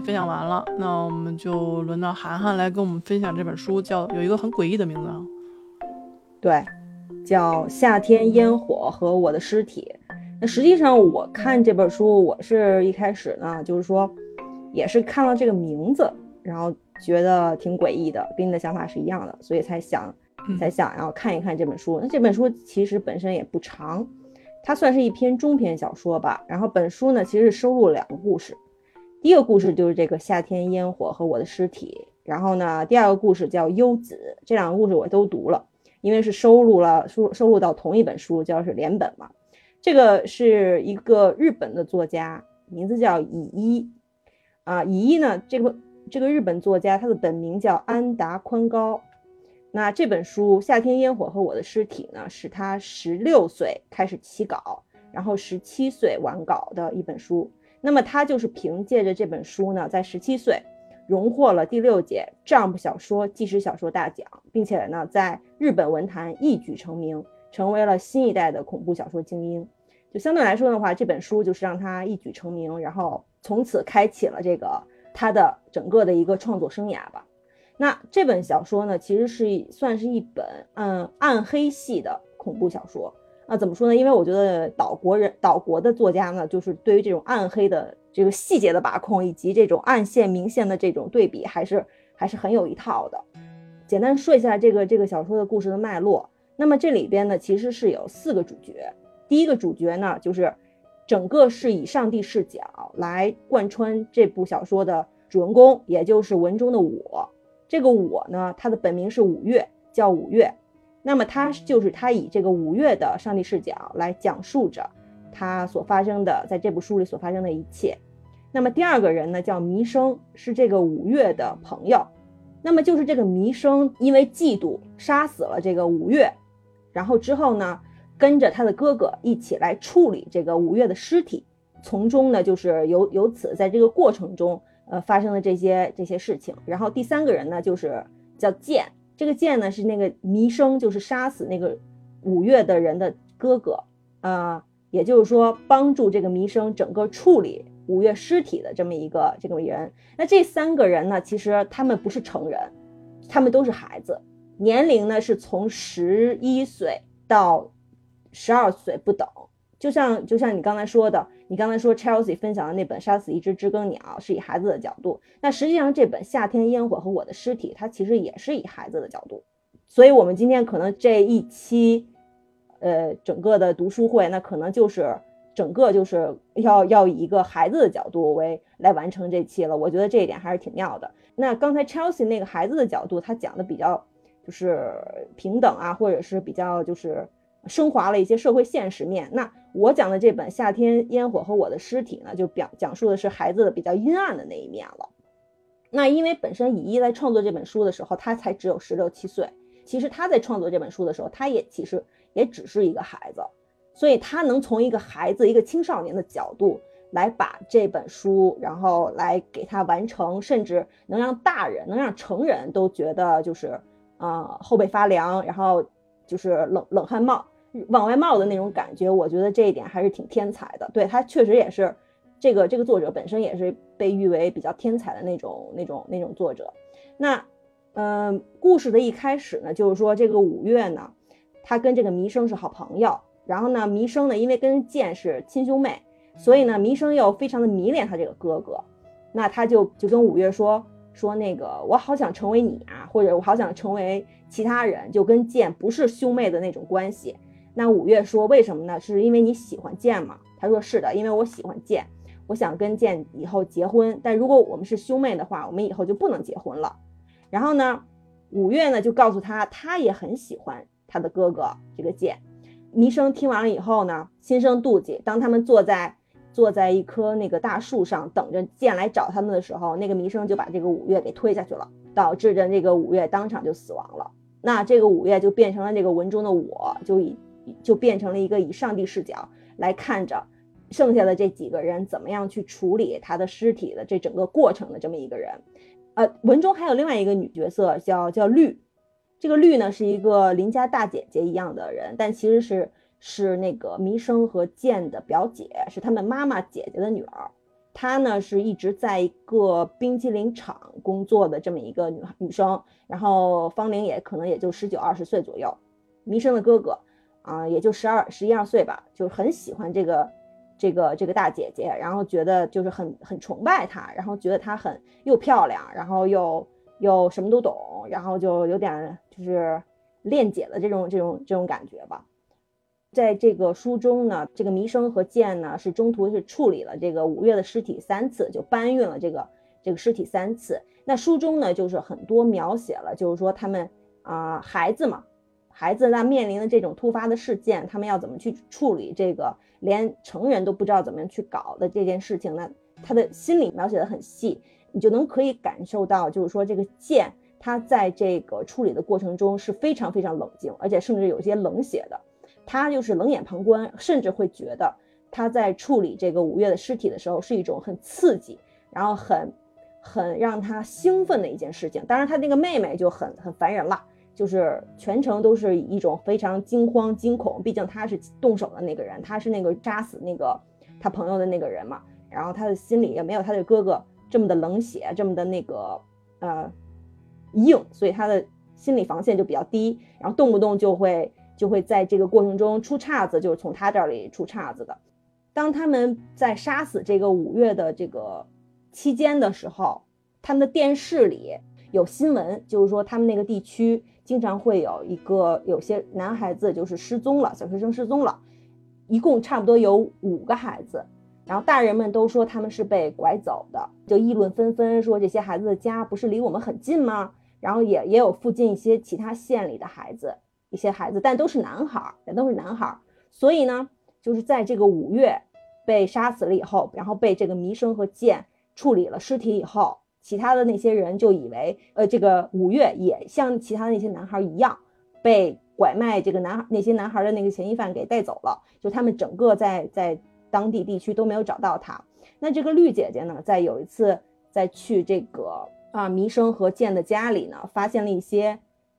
分享完了，那我们就轮到涵涵来跟我们分享这本书，叫有一个很诡异的名字啊。对，叫《夏天烟火和我的尸体》。那实际上我看这本书，我是一开始呢，就是说，也是看了这个名字，然后觉得挺诡异的，跟你的想法是一样的，所以才想才想要看一看这本书。那这本书其实本身也不长。它算是一篇中篇小说吧，然后本书呢其实是收录了两个故事，第一个故事就是这个夏天烟火和我的尸体，然后呢第二个故事叫幽子，这两个故事我都读了，因为是收录了收收录到同一本书，叫是连本嘛。这个是一个日本的作家，名字叫乙一啊，乙一呢这个这个日本作家他的本名叫安达宽高。那这本书《夏天烟火和我的尸体》呢，是他十六岁开始起稿，然后十七岁完稿的一本书。那么他就是凭借着这本书呢，在十七岁荣获了第六届 Jump 小说纪实小说大奖，并且呢，在日本文坛一举成名，成为了新一代的恐怖小说精英。就相对来说的话，这本书就是让他一举成名，然后从此开启了这个他的整个的一个创作生涯吧。那这本小说呢，其实是算是一本嗯暗黑系的恐怖小说啊。怎么说呢？因为我觉得岛国人岛国的作家呢，就是对于这种暗黑的这个细节的把控，以及这种暗线明线的这种对比，还是还是很有一套的。简单说一下这个这个小说的故事的脉络。那么这里边呢，其实是有四个主角。第一个主角呢，就是整个是以上帝视角来贯穿这部小说的主人公，也就是文中的我。这个我呢，他的本名是五月，叫五月。那么他就是他以这个五月的上帝视角来讲述着他所发生的，在这部书里所发生的一切。那么第二个人呢，叫弥生，是这个五月的朋友。那么就是这个弥生因为嫉妒杀死了这个五月，然后之后呢，跟着他的哥哥一起来处理这个五月的尸体，从中呢就是由由此在这个过程中。呃，发生的这些这些事情，然后第三个人呢，就是叫剑，这个剑呢是那个弥生，就是杀死那个五月的人的哥哥，啊，也就是说帮助这个弥生整个处理五月尸体的这么一个这个人。那这三个人呢，其实他们不是成人，他们都是孩子，年龄呢是从十一岁到十二岁不等。就像就像你刚才说的，你刚才说 Chelsea 分享的那本《杀死一只知更鸟》是以孩子的角度，那实际上这本《夏天烟火和我的尸体》它其实也是以孩子的角度，所以我们今天可能这一期，呃，整个的读书会，那可能就是整个就是要要以一个孩子的角度为来完成这期了。我觉得这一点还是挺妙的。那刚才 Chelsea 那个孩子的角度，他讲的比较就是平等啊，或者是比较就是升华了一些社会现实面。那我讲的这本《夏天烟火和我的尸体》呢，就表讲述的是孩子的比较阴暗的那一面了。那因为本身乙一在创作这本书的时候，他才只有十六七岁。其实他在创作这本书的时候，他也其实也只是一个孩子，所以他能从一个孩子、一个青少年的角度来把这本书，然后来给他完成，甚至能让大人、能让成人都觉得就是啊后背发凉，然后就是冷冷汗冒。往外冒的那种感觉，我觉得这一点还是挺天才的。对他确实也是，这个这个作者本身也是被誉为比较天才的那种那种那种作者。那，嗯，故事的一开始呢，就是说这个五月呢，他跟这个弥生是好朋友。然后呢，弥生呢，因为跟剑是亲兄妹，所以呢，弥生又非常的迷恋他这个哥哥。那他就就跟五月说说那个，我好想成为你啊，或者我好想成为其他人，就跟剑不是兄妹的那种关系。那五月说：“为什么呢？是因为你喜欢剑吗？”他说：“是的，因为我喜欢剑，我想跟剑以后结婚。但如果我们是兄妹的话，我们以后就不能结婚了。”然后呢，五月呢就告诉他，他也很喜欢他的哥哥这个剑。弥生听完了以后呢，心生妒忌。当他们坐在坐在一棵那个大树上等着剑来找他们的时候，那个弥生就把这个五月给推下去了，导致着那个五月当场就死亡了。那这个五月就变成了那个文中的我，就以。就变成了一个以上帝视角来看着剩下的这几个人怎么样去处理他的尸体的这整个过程的这么一个人。呃，文中还有另外一个女角色叫叫绿，这个绿呢是一个邻家大姐姐一样的人，但其实是是那个弥生和剑的表姐，是他们妈妈姐姐的女儿。她呢是一直在一个冰激凌厂工作的这么一个女女生，然后芳龄也可能也就十九二十岁左右。弥生的哥哥啊，也就十二十一二岁吧，就是很喜欢这个这个这个大姐姐，然后觉得就是很很崇拜她，然后觉得她很又漂亮，然后又又什么都懂，然后就有点就是恋姐的这种这种这种感觉吧。在这个书中呢，这个弥生和剑呢是中途是处理了这个五月的尸体三次，就搬运了这个这个尸体三次。那书中呢就是很多描写了，就是说他们啊孩子嘛，孩子那面临的这种突发的事件，他们要怎么去处理这个连成人都不知道怎么样去搞的这件事情呢？他的心理描写的很细，你就能可以感受到，就是说这个剑他在这个处理的过程中是非常非常冷静，而且甚至有些冷血的。他就是冷眼旁观，甚至会觉得他在处理这个五月的尸体的时候是一种很刺激，然后很很让他兴奋的一件事情。当然，他那个妹妹就很很烦人了，就是全程都是一种非常惊慌惊恐。毕竟他是动手的那个人，他是那个杀死那个他朋友的那个人嘛。然后他的心里也没有他的哥哥这么的冷血，这么的那个呃硬，所以他的心理防线就比较低，然后动不动就会。就会在这个过程中出岔子，就是从他这里出岔子的。当他们在杀死这个五月的这个期间的时候，他们的电视里有新闻，就是说他们那个地区经常会有一个有些男孩子就是失踪了，小学生失踪了，一共差不多有五个孩子，然后大人们都说他们是被拐走的，就议论纷纷，说这些孩子的家不是离我们很近吗？然后也也有附近一些其他县里的孩子。一些孩子，但都是男孩儿，也都是男孩，所以呢，就是在这个五月被杀死了以后，然后被这个弥生和剑处理了尸体以后，其他的那些人就以为，呃，这个五月也像其他的那些男孩一样，被拐卖这个男孩那些男孩的那个嫌疑犯给带走了，就他们整个在在当地地区都没有找到他。那这个绿姐姐呢，在有一次在去这个啊弥生和健的家里呢，发现了一些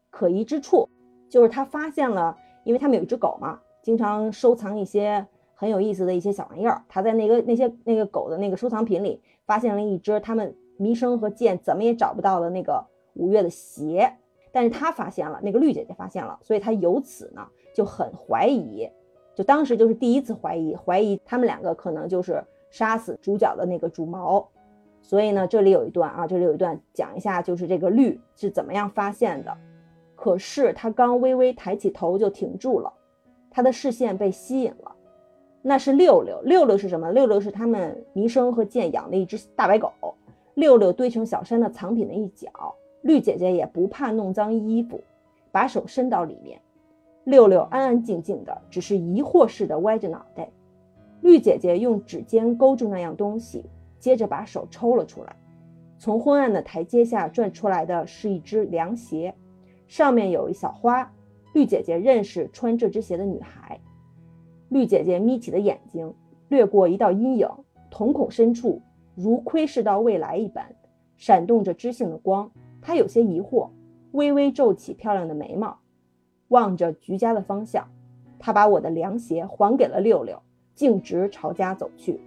可疑之处。就是他发现了，因为他们有一只狗嘛，经常收藏一些很有意思的一些小玩意儿。他在那个那些那个狗的那个收藏品里发现了一只他们弥生和剑怎么也找不到的那个五月的鞋，但是他发现了，那个绿姐姐发现了，所以他由此呢就很怀疑，就当时就是第一次怀疑，怀疑他们两个可能就是杀死主角的那个主谋。所以呢，这里有一段啊，这里有一段讲一下，就是这个绿是怎么样发现的。可是他刚微微抬起头就停住了，他的视线被吸引了，那是六六。六六是什么？六六是他们弥生和剑养的一只大白狗。六六堆成小山的藏品的一角，绿姐姐也不怕弄脏衣服，把手伸到里面。六六安安静静的，只是疑惑似的歪着脑袋。绿姐姐用指尖勾住那样东西，接着把手抽了出来。从昏暗的台阶下转出来的是一只凉鞋。上面有一小花，绿姐姐认识穿这只鞋的女孩。绿姐姐眯起的眼睛掠过一道阴影，瞳孔深处如窥视到未来一般，闪动着知性的光。她有些疑惑，微微皱起漂亮的眉毛，望着菊家的方向。她把我的凉鞋还给了六六，径直朝家走去。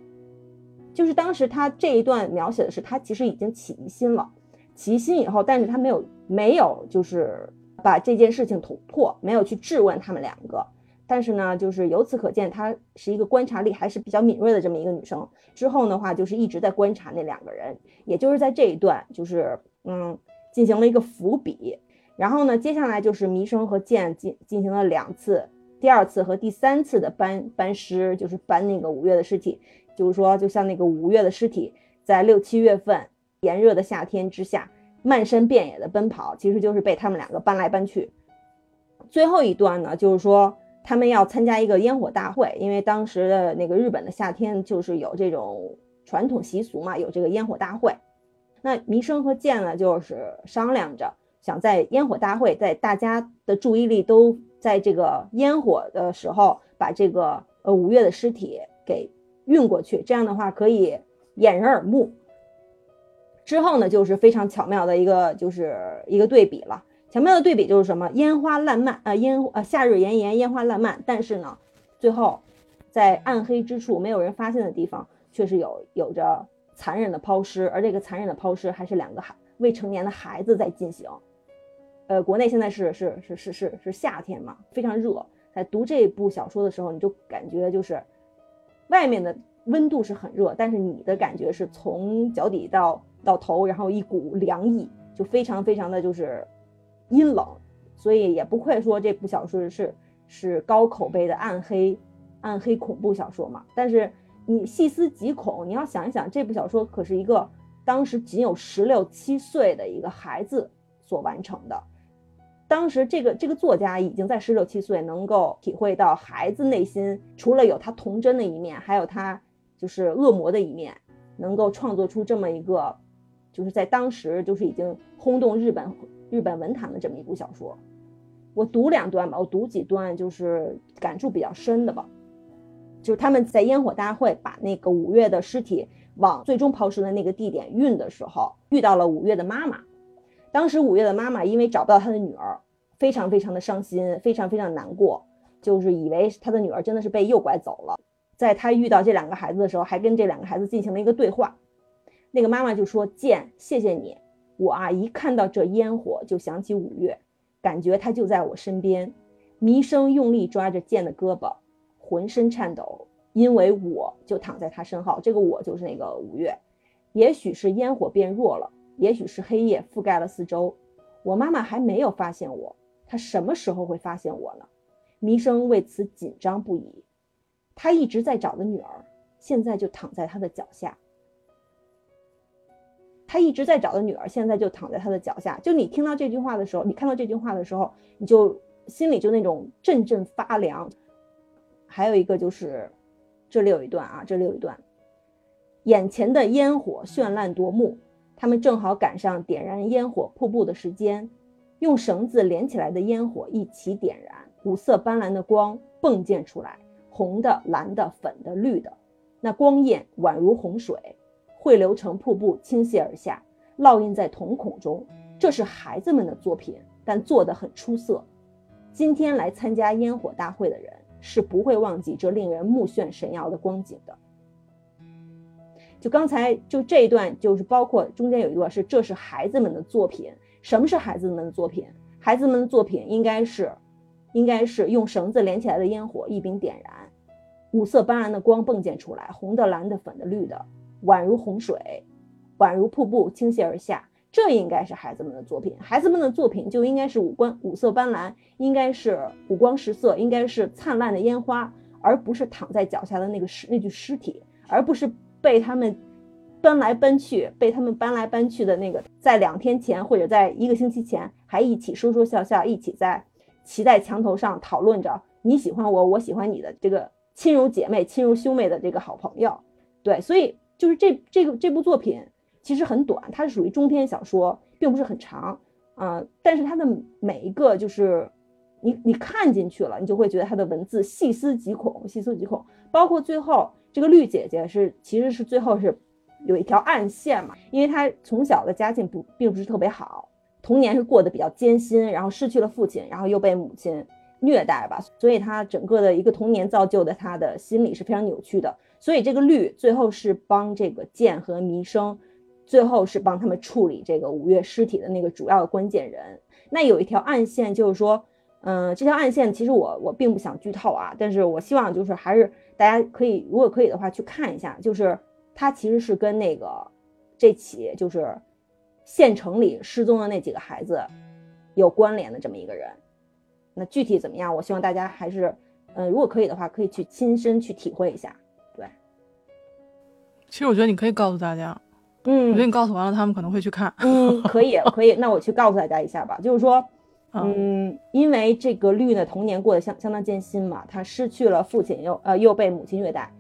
就是当时她这一段描写的是，她其实已经起疑心了。起疑心以后，但是她没有。没有，就是把这件事情捅破，没有去质问他们两个。但是呢，就是由此可见，她是一个观察力还是比较敏锐的这么一个女生。之后的话，就是一直在观察那两个人，也就是在这一段，就是嗯，进行了一个伏笔。然后呢，接下来就是弥生和剑进进行了两次，第二次和第三次的搬搬尸，就是搬那个五月的尸体。就是说，就像那个五月的尸体，在六七月份炎热的夏天之下。漫山遍野的奔跑，其实就是被他们两个搬来搬去。最后一段呢，就是说他们要参加一个烟火大会，因为当时的那个日本的夏天就是有这种传统习俗嘛，有这个烟火大会。那弥生和剑呢，就是商量着想在烟火大会，在大家的注意力都在这个烟火的时候，把这个呃五月的尸体给运过去，这样的话可以掩人耳目。之后呢，就是非常巧妙的一个，就是一个对比了。巧妙的对比就是什么？烟花烂漫呃，烟呃夏日炎炎，烟花烂漫。但是呢，最后在暗黑之处，没有人发现的地方，却是有有着残忍的抛尸，而这个残忍的抛尸还是两个孩未成年的孩子在进行。呃，国内现在是是是是是是夏天嘛，非常热。在读这部小说的时候，你就感觉就是外面的温度是很热，但是你的感觉是从脚底到到头，然后一股凉意，就非常非常的就是阴冷。所以也不愧说这部小说是是高口碑的暗黑暗黑恐怖小说嘛。但是你细思极恐，你要想一想，这部小说可是一个当时仅有十六七岁的一个孩子所完成的。当时这个这个作家已经在十六七岁，能够体会到孩子内心除了有他童真的一面，还有他就是恶魔的一面，能够创作出这么一个，就是在当时就是已经轰动日本日本文坛的这么一部小说。我读两段吧，我读几段就是感触比较深的吧。就是他们在烟火大会把那个五月的尸体往最终抛尸的那个地点运的时候，遇到了五月的妈妈。当时五月的妈妈因为找不到她的女儿，非常非常的伤心，非常非常难过，就是以为她的女儿真的是被诱拐走了。在她遇到这两个孩子的时候，还跟这两个孩子进行了一个对话。那个妈妈就说：“剑，谢谢你，我啊一看到这烟火就想起五月。”感觉他就在我身边，弥生用力抓着剑的胳膊，浑身颤抖，因为我就躺在他身后。这个我就是那个五月。也许是烟火变弱了，也许是黑夜覆盖了四周，我妈妈还没有发现我。她什么时候会发现我呢？弥生为此紧张不已。他一直在找的女儿，现在就躺在他的脚下。他一直在找的女儿，现在就躺在他的脚下。就你听到这句话的时候，你看到这句话的时候，你就心里就那种阵阵发凉。还有一个就是，这里有一段啊，这里有一段，眼前的烟火绚烂夺目，他们正好赶上点燃烟火瀑布的时间，用绳子连起来的烟火一起点燃，五色斑斓的光迸溅出来，红的、蓝的、粉的、绿的，那光焰宛如洪水。汇流成瀑布倾泻而下，烙印在瞳孔中。这是孩子们的作品，但做得很出色。今天来参加烟火大会的人是不会忘记这令人目眩神摇的光景的。就刚才就这一段，就是包括中间有一段是这是孩子们的作品。什么是孩子们的作品？孩子们的作品应该是，应该是用绳子连起来的烟火一并点燃，五色斑斓的光迸溅出来，红的、蓝的、粉的、绿的。宛如洪水，宛如瀑布倾泻而下，这应该是孩子们的作品。孩子们的作品就应该是五官五色斑斓，应该是五光十色，应该是灿烂的烟花，而不是躺在脚下的那个尸那具尸体，而不是被他们搬来搬去，被他们搬来搬去的那个，在两天前或者在一个星期前还一起说说笑笑，一起在骑在墙头上讨论着你喜欢我，我喜欢你的这个亲如姐妹、亲如兄妹的这个好朋友。对，所以。就是这这个这部作品其实很短，它是属于中篇小说，并不是很长啊。但是它的每一个就是你你看进去了，你就会觉得它的文字细思极恐，细思极恐。包括最后这个绿姐姐是其实是最后是有一条暗线嘛，因为她从小的家境不并不是特别好，童年是过得比较艰辛，然后失去了父亲，然后又被母亲虐待吧，所以她整个的一个童年造就的她的心理是非常扭曲的。所以这个绿最后是帮这个剑和弥生，最后是帮他们处理这个五月尸体的那个主要的关键人。那有一条暗线，就是说，嗯，这条暗线其实我我并不想剧透啊，但是我希望就是还是大家可以，如果可以的话去看一下，就是他其实是跟那个这起就是县城里失踪的那几个孩子有关联的这么一个人。那具体怎么样，我希望大家还是，嗯，如果可以的话，可以去亲身去体会一下。其实我觉得你可以告诉大家，嗯，我觉得你告诉完了，他们可能会去看。嗯，可以，可以，那我去告诉大家一下吧。就是说，嗯，因为这个绿呢，童年过得相相当艰辛嘛，他失去了父亲，又呃又被母亲虐待。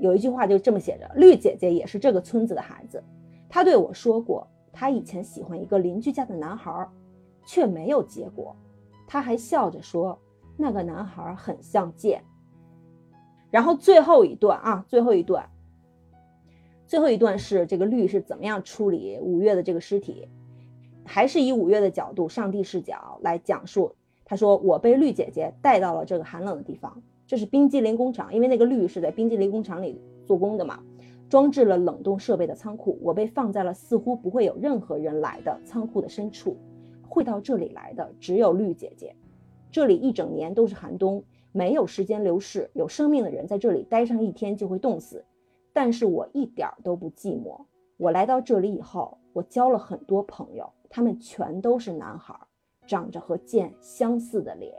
有一句话就这么写着：绿姐姐也是这个村子的孩子，她对我说过，她以前喜欢一个邻居家的男孩，却没有结果。她还笑着说，那个男孩很像剑。然后最后一段啊，最后一段。最后一段是这个绿是怎么样处理五月的这个尸体，还是以五月的角度，上帝视角来讲述。他说：“我被绿姐姐带到了这个寒冷的地方，这是冰激凌工厂，因为那个绿是在冰激凌工厂里做工的嘛。装置了冷冻设备的仓库，我被放在了似乎不会有任何人来的仓库的深处。会到这里来的只有绿姐姐。这里一整年都是寒冬，没有时间流逝。有生命的人在这里待上一天就会冻死，但是我一点都不寂寞。我来到这里以后，我交了很多朋友，他们全都是男孩，长着和剑相似的脸。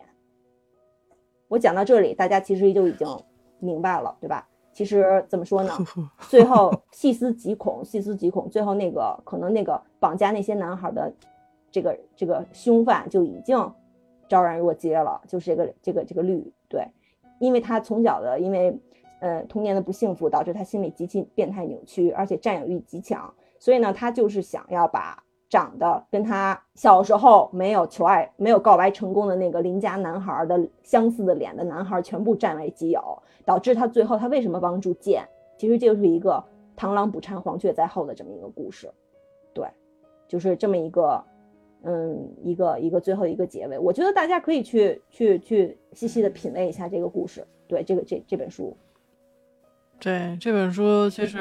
我讲到这里，大家其实就已经明白了，对吧？其实怎么说呢？最后细思极恐，细思极恐。最后那个可能那个绑架那些男孩的这个这个凶犯就已经昭然若揭了，就是这个这个这个绿对，因为他从小的因为呃童年的不幸福，导致他心理极其变态扭曲，而且占有欲极强，所以呢，他就是想要把。长得跟他小时候没有求爱、没有告白成功的那个邻家男孩的相似的脸的男孩全部占为己有，导致他最后他为什么帮助剑？其实就是一个螳螂捕蝉，黄雀在后的这么一个故事。对，就是这么一个，嗯，一个一个最后一个结尾。我觉得大家可以去去去细细的品味一下这个故事。对，这个这这本书，对这本书其实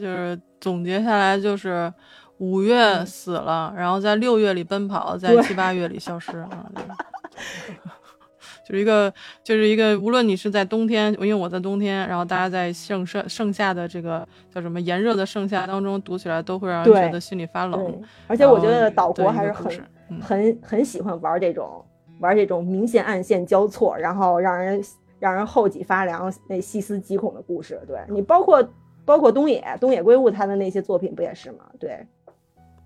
就是总结下来就是。五月死了，然后在六月里奔跑，在七八月里消失啊，就是一个，就是一个，无论你是在冬天，因为我在冬天，然后大家在盛盛盛夏的这个叫什么炎热的盛夏当中读起来，都会让人觉得心里发冷。而且我觉得岛国还是很很很喜欢玩这种玩这种明线暗线交错，然后让人让人后脊发凉、那细思极恐的故事。对你，包括包括东野东野圭吾他的那些作品不也是吗？对。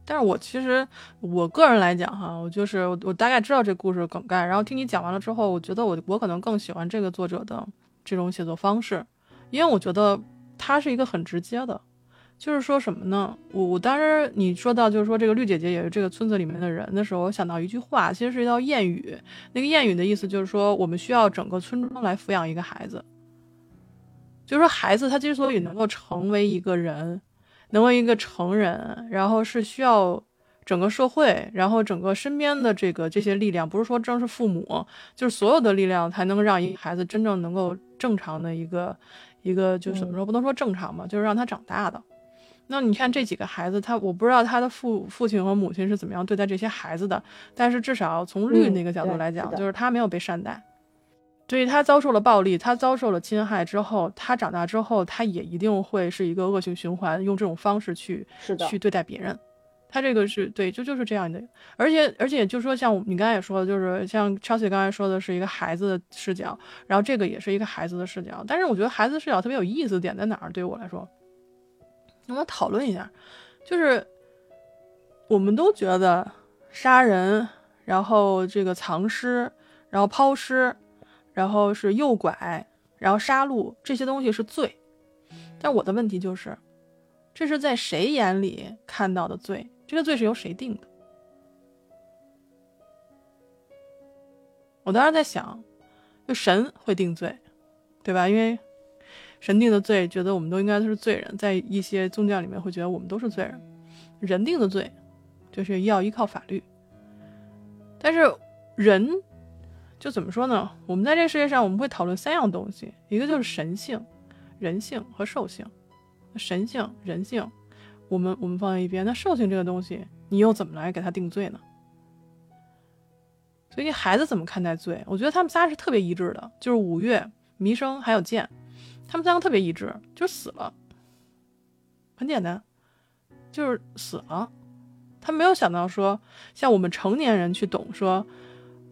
但是我其实我个人来讲哈，我就是我大概知道这故事梗概，然后听你讲完了之后，我觉得我我可能更喜欢这个作者的这种写作方式，因为我觉得他是一个很直接的，就是说什么呢？我我当时你说到就是说这个绿姐姐也是这个村子里面的人的时候，我想到一句话，其实是一道谚语，那个谚语的意思就是说我们需要整个村庄来抚养一个孩子，就是说孩子他之所以能够成为一个人。能为一个成人，然后是需要整个社会，然后整个身边的这个这些力量，不是说正是父母，就是所有的力量，才能让一个孩子真正能够正常的一个一个，就怎么说，不能说正常吧，就是让他长大的。那你看这几个孩子，他我不知道他的父父亲和母亲是怎么样对待这些孩子的，但是至少从绿那个角度来讲，就是他没有被善待。所以他遭受了暴力，他遭受了侵害之后，他长大之后，他也一定会是一个恶性循环，用这种方式去去对待别人。他这个是对，就就是这样的。而且而且，就说像你刚才也说的，就是像 Chelsea 刚才说的是一个孩子的视角，然后这个也是一个孩子的视角。但是我觉得孩子视角特别有意思的点在哪儿？对于我来说，能不能讨论一下，就是我们都觉得杀人，然后这个藏尸，然后抛尸。然后是诱拐，然后杀戮这些东西是罪，但我的问题就是，这是在谁眼里看到的罪？这个罪是由谁定的？我当时在想，就神会定罪，对吧？因为神定的罪，觉得我们都应该都是罪人，在一些宗教里面会觉得我们都是罪人。人定的罪，就是要依靠法律，但是人。就怎么说呢？我们在这个世界上，我们会讨论三样东西，一个就是神性、人性和兽性。神性、人性，我们我们放在一边。那兽性这个东西，你又怎么来给他定罪呢？所以孩子怎么看待罪？我觉得他们仨是特别一致的，就是五月、弥生还有剑，他们三个特别一致，就是死了。很简单，就是死了。他没有想到说，像我们成年人去懂说。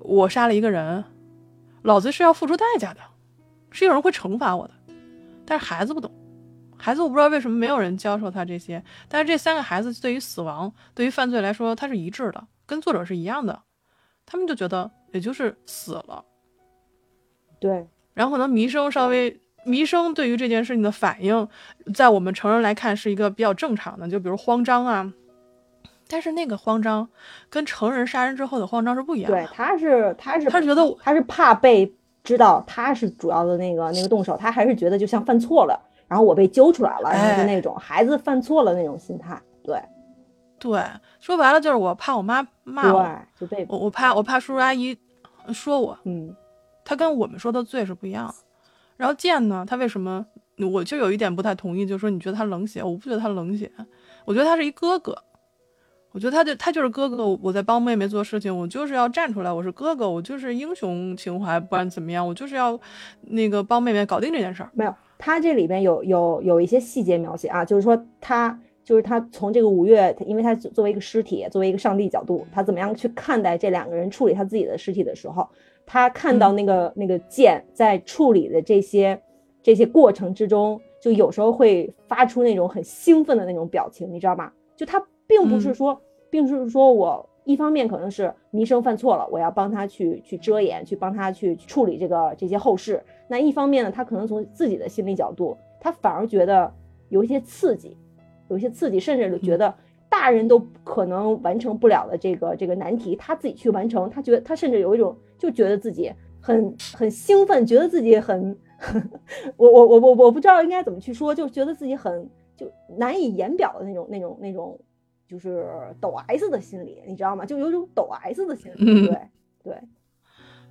我杀了一个人，老子是要付出代价的，是有人会惩罚我的。但是孩子不懂，孩子我不知道为什么没有人教授他这些。但是这三个孩子对于死亡、对于犯罪来说，他是一致的，跟作者是一样的。他们就觉得也就是死了。对，然后可能弥生稍微弥生对于这件事情的反应，在我们成人来看是一个比较正常的，就比如慌张啊。但是那个慌张，跟成人杀人之后的慌张是不一样的。对，他是他是他是觉得他是怕被知道他是主要的那个那个动手，他还是觉得就像犯错了，然后我被揪出来了，然后就那种孩子犯错了那种心态。对，对，说白了就是我怕我妈骂我，就被我我怕我怕叔叔阿姨说我。嗯，他跟我们说的罪是不一样的。然后剑呢，他为什么我就有一点不太同意，就是说你觉得他冷血，我不觉得他冷血，我觉得他是一哥哥。我觉得他就他就是哥哥，我在帮妹妹做事情，我就是要站出来，我是哥哥，我就是英雄情怀，不管怎么样，我就是要那个帮妹妹搞定这件事儿。没有，他这里边有有有一些细节描写啊，就是说他就是他从这个五月，因为他作为一个尸体，作为一个上帝角度，他怎么样去看待这两个人处理他自己的尸体的时候，他看到那个那个剑在处理的这些这些过程之中，就有时候会发出那种很兴奋的那种表情，你知道吗？就他。并不是说，并不是说我一方面可能是弥生犯错了，我要帮他去去遮掩，去帮他去处理这个这些后事。那一方面呢，他可能从自己的心理角度，他反而觉得有一些刺激，有一些刺激，甚至觉得大人都可能完成不了的这个这个难题，他自己去完成，他觉得他甚至有一种就觉得自己很很兴奋，觉得自己很，我我我我我不知道应该怎么去说，就觉得自己很就难以言表的那种那种那种。就是抖 S 的心理，你知道吗？就有种抖 S 的心理。对对，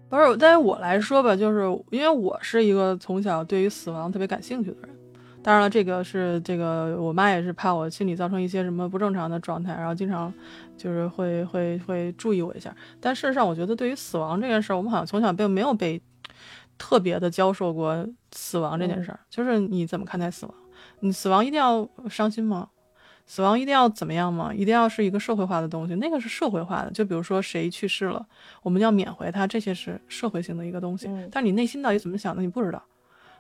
不是，但是我来说吧，就是因为我是一个从小对于死亡特别感兴趣的人。当然了，这个是这个，我妈也是怕我心理造成一些什么不正常的状态，然后经常就是会会会注意我一下。但事实上，我觉得对于死亡这件事儿，我们好像从小并没有被特别的教授过死亡这件事儿。就是你怎么看待死亡？你死亡一定要伤心吗？死亡一定要怎么样吗？一定要是一个社会化的东西，那个是社会化的。就比如说谁去世了，我们要缅怀他，这些是社会性的一个东西。但你内心到底怎么想的，你不知道。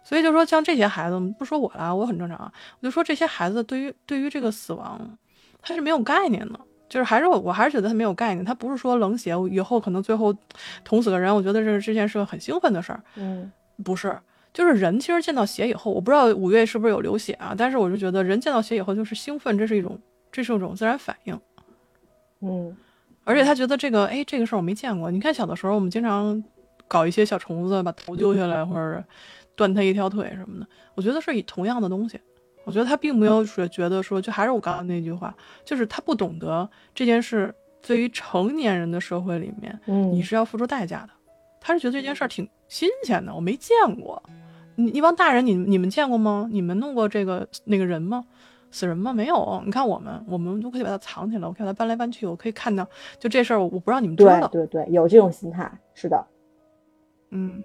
所以就说像这些孩子，不说我啦，我很正常啊。我就说这些孩子对于对于这个死亡，他是没有概念的。就是还是我我还是觉得他没有概念。他不是说冷血，以后可能最后捅死个人，我觉得这这件事很兴奋的事儿。嗯，不是。就是人其实见到血以后，我不知道五月是不是有流血啊？但是我就觉得人见到血以后就是兴奋，这是一种，这是一种自然反应。嗯，而且他觉得这个，哎，这个事儿我没见过。你看小的时候，我们经常搞一些小虫子，把头丢下来，或者断他一条腿什么的。我觉得是以同样的东西。我觉得他并没有说觉得说，就还是我刚刚那句话，就是他不懂得这件事对于成年人的社会里面，你是要付出代价的。他是觉得这件事儿挺新鲜的，我没见过。你一帮大人，你你们见过吗？你们弄过这个那个人吗？死人吗？没有。你看我们，我们都可以把它藏起来，我可以把它搬来搬去，我可以看到。就这事儿，我我不让你们知道。对对对，有这种心态，是的。嗯，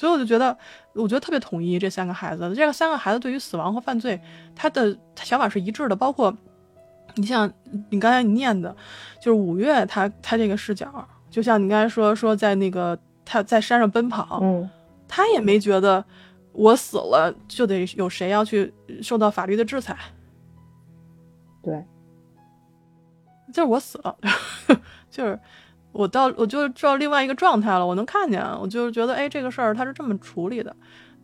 所以我就觉得，我觉得特别统一这三个孩子。这个三个孩子对于死亡和犯罪，他的想法是一致的。包括你像你刚才你念的，就是五月他他这个视角，就像你刚才说说在那个他在山上奔跑，嗯，他也没觉得。我死了就得有谁要去受到法律的制裁？对，就是我死了，就是我到我就知道另外一个状态了。我能看见，我就觉得，哎，这个事儿他是这么处理的，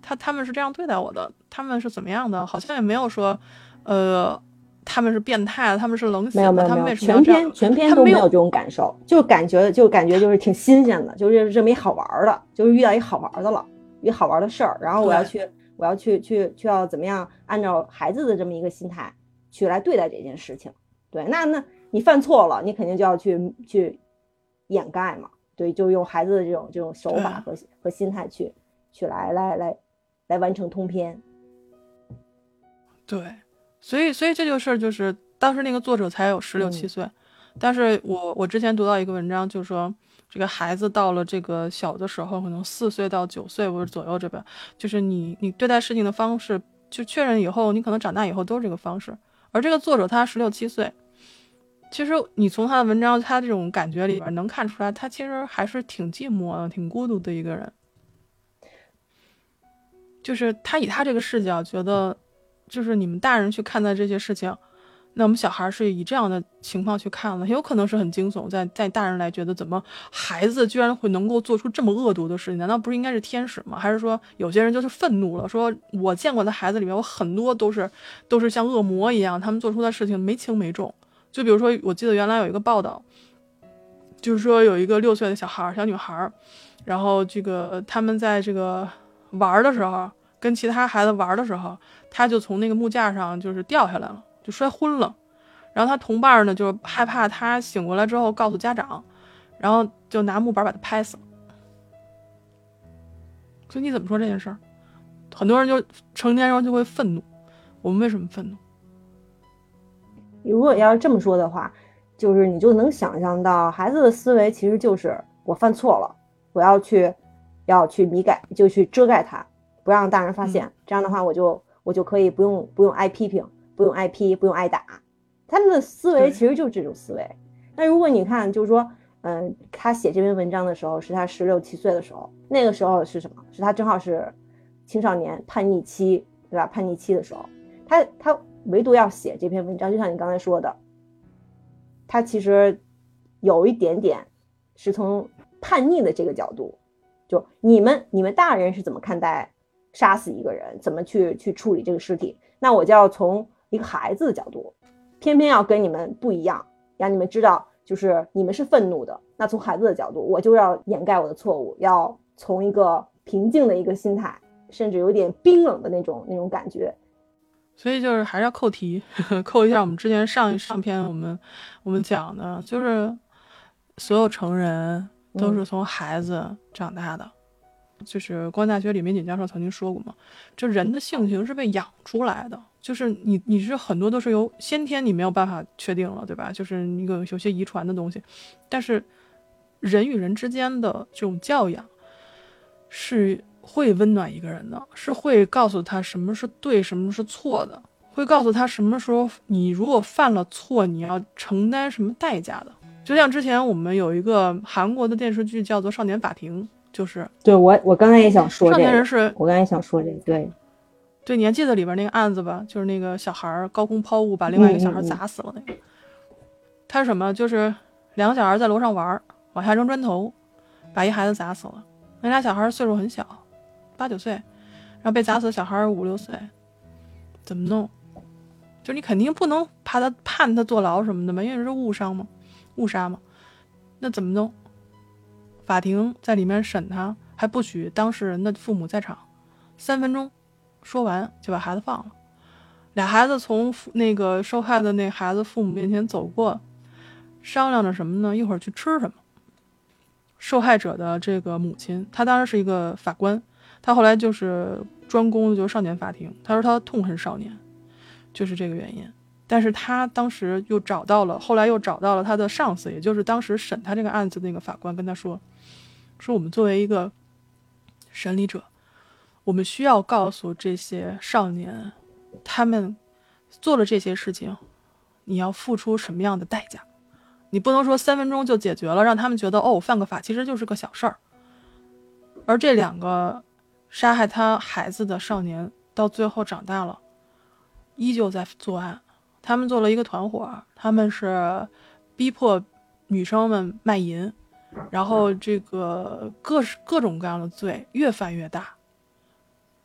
他他们是这样对待我的，他们是怎么样的？好像也没有说，呃，他们是变态，他们是冷血，没有没有没有，全篇全篇都没有这种感受，就感觉就感觉就是挺新鲜的，就是这么一好玩的，就是遇到一好玩的了。一好玩的事儿，然后我要去，我要去去去要怎么样？按照孩子的这么一个心态去来对待这件事情。对，那那你犯错了，你肯定就要去去掩盖嘛。对，就用孩子的这种这种手法和和心态去去来来来来完成通篇。对，所以所以这就是就是当时那个作者才有十六七岁，但是我我之前读到一个文章，就是说。这个孩子到了这个小的时候，可能四岁到九岁或者左右这边，就是你你对待事情的方式，就确认以后，你可能长大以后都是这个方式。而这个作者他十六七岁，其实你从他的文章，他这种感觉里边能看出来，他其实还是挺寂寞的、挺孤独的一个人。就是他以他这个视角觉得，就是你们大人去看待这些事情。那我们小孩是以这样的情况去看了，有可能是很惊悚，在在大人来觉得，怎么孩子居然会能够做出这么恶毒的事情？难道不是应该是天使吗？还是说有些人就是愤怒了，说我见过的孩子里面，有很多都是都是像恶魔一样，他们做出的事情没轻没重。就比如说，我记得原来有一个报道，就是说有一个六岁的小孩，小女孩，然后这个他们在这个玩的时候，跟其他孩子玩的时候，他就从那个木架上就是掉下来了。就摔昏了，然后他同伴呢就害怕他醒过来之后告诉家长，然后就拿木板把他拍死了。所以你怎么说这件事儿？很多人就成年人就会愤怒。我们为什么愤怒？如果要是这么说的话，就是你就能想象到孩子的思维其实就是我犯错了，我要去要去弥改，就去遮盖它，不让大人发现。这样的话，我就我就可以不用不用挨批评，不用挨批，不用挨打。他们的思维其实就是这种思维。那如果你看，就是说，嗯，他写这篇文章的时候是他十六七岁的时候，那个时候是什么？是他正好是青少年叛逆期，对吧？叛逆期的时候，他他唯独要写这篇文章，就像你刚才说的，他其实有一点点是从叛逆的这个角度，就你们你们大人是怎么看待杀死一个人，怎么去去处理这个尸体？那我就要从一个孩子的角度。偏偏要跟你们不一样，让你们知道，就是你们是愤怒的。那从孩子的角度，我就要掩盖我的错误，要从一个平静的一个心态，甚至有点冰冷的那种那种感觉。所以就是还是要扣题，扣一下我们之前上上篇我们我们讲的，就是所有成人都是从孩子长大的。就是光大学李玫瑾教授曾经说过嘛，就人的性情是被养出来的。就是你，你是很多都是由先天你没有办法确定了，对吧？就是一个有些遗传的东西，但是人与人之间的这种教养是会温暖一个人的，是会告诉他什么是对，什么是错的，会告诉他什么时候你如果犯了错，你要承担什么代价的。就像之前我们有一个韩国的电视剧叫做《少年法庭》，就是对我，我刚才也想说少年人是，我刚才想说这个，对。对，你还记得里边那个案子吧？就是那个小孩高空抛物把另外一个小孩砸死了那个。他是什么？就是两个小孩在楼上玩，往下扔砖头，把一孩子砸死了。那俩小孩岁数很小，八九岁，然后被砸死的小孩五六岁，怎么弄？就是你肯定不能怕他判他坐牢什么的嘛，因为是误伤嘛，误杀嘛。那怎么弄？法庭在里面审他，还不许当事人的父母在场，三分钟。说完就把孩子放了，俩孩子从那个受害的那孩子父母面前走过，商量着什么呢？一会儿去吃什么？受害者的这个母亲，她当时是一个法官，他后来就是专攻就是少年法庭。他说他痛恨少年，就是这个原因。但是他当时又找到了，后来又找到了他的上司，也就是当时审他这个案子的那个法官，跟他说，说我们作为一个审理者。我们需要告诉这些少年，他们做了这些事情，你要付出什么样的代价？你不能说三分钟就解决了，让他们觉得哦，犯个法其实就是个小事儿。而这两个杀害他孩子的少年，到最后长大了，依旧在作案。他们做了一个团伙，他们是逼迫女生们卖淫，然后这个各式各种各样的罪越犯越大。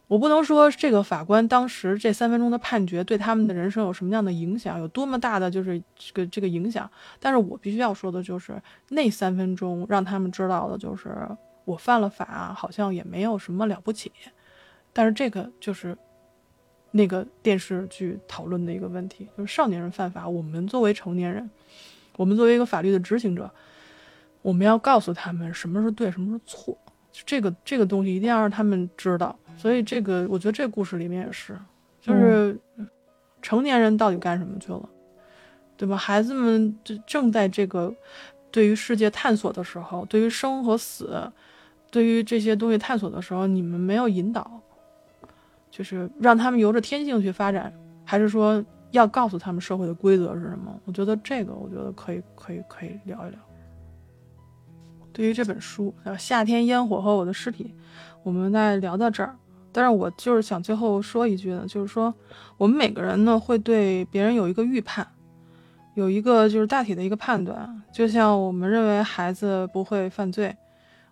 我不能说这个法官当时这三分钟的判决对他们的人生有什么样的影响，有多么大的就是这个这个影响。但是我必须要说的就是，那三分钟让他们知道的就是我犯了法，好像也没有什么了不起。但是这个就是那个电视剧讨论的一个问题，就是少年人犯法，我们作为成年人，我们作为一个法律的执行者，我们要告诉他们什么是对，什么是错。这个这个东西一定要让他们知道。所以这个，我觉得这故事里面也是，就是成年人到底干什么去了，对吧？孩子们正正在这个对于世界探索的时候，对于生和死，对于这些东西探索的时候，你们没有引导，就是让他们由着天性去发展，还是说要告诉他们社会的规则是什么？我觉得这个，我觉得可以，可以，可以聊一聊。对于这本书《夏天烟火和我的尸体》，我们再聊到这儿。但是我就是想最后说一句呢，就是说，我们每个人呢会对别人有一个预判，有一个就是大体的一个判断。就像我们认为孩子不会犯罪，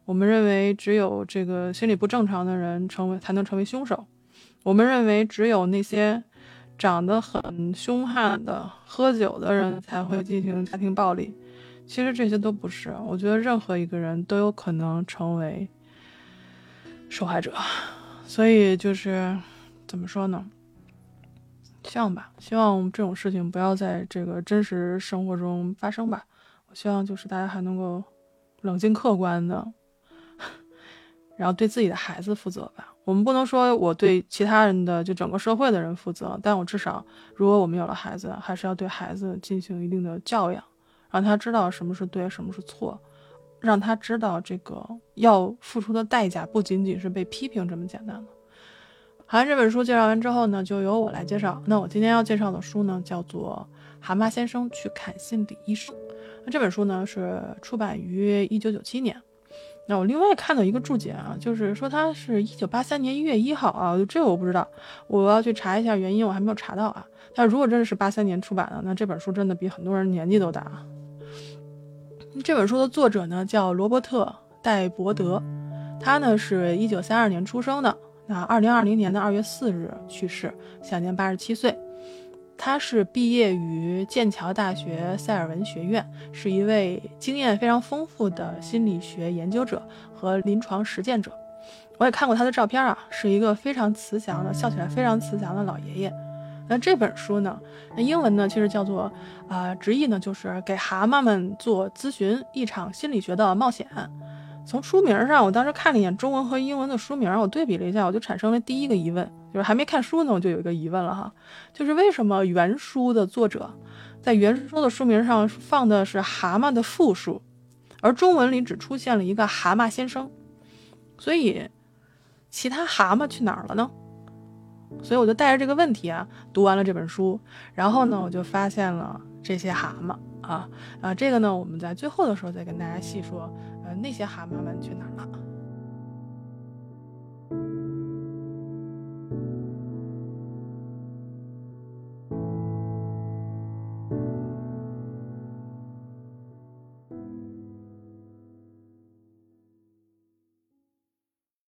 我们认为只有这个心理不正常的人成为才能成为凶手，我们认为只有那些长得很凶悍的喝酒的人才会进行家庭暴力。其实这些都不是，我觉得任何一个人都有可能成为受害者。所以就是怎么说呢？希望吧，希望这种事情不要在这个真实生活中发生吧。我希望就是大家还能够冷静客观的，然后对自己的孩子负责吧。我们不能说我对其他人的就整个社会的人负责，但我至少，如果我们有了孩子，还是要对孩子进行一定的教养，让他知道什么是对，什么是错，让他知道这个要付出的代价不仅仅是被批评这么简单的。好，这本书介绍完之后呢，就由我来介绍。那我今天要介绍的书呢，叫做《蛤蟆先生去看心理医生》。那这本书呢，是出版于一九九七年。那我另外看到一个注解啊，就是说他是一九八三年一月一号啊，这我不知道，我要去查一下原因，我还没有查到啊。但如果真的是八三年出版的，那这本书真的比很多人年纪都大。这本书的作者呢叫罗伯特·戴伯德，他呢是一九三二年出生的，那二零二零年的二月四日去世，享年八十七岁。他是毕业于剑桥大学塞尔文学院，是一位经验非常丰富的心理学研究者和临床实践者。我也看过他的照片啊，是一个非常慈祥的，笑起来非常慈祥的老爷爷。那这本书呢，那英文呢其实叫做啊，直译呢就是给蛤蟆们做咨询，一场心理学的冒险。从书名上，我当时看了一眼中文和英文的书名，我对比了一下，我就产生了第一个疑问，就是还没看书呢，我就有一个疑问了哈，就是为什么原书的作者在原书的书名上放的是蛤蟆的复数，而中文里只出现了一个蛤蟆先生，所以其他蛤蟆去哪儿了呢？所以我就带着这个问题啊，读完了这本书，然后呢，我就发现了这些蛤蟆啊啊，这个呢，我们在最后的时候再跟大家细说。那些蛤蟆们去哪儿了？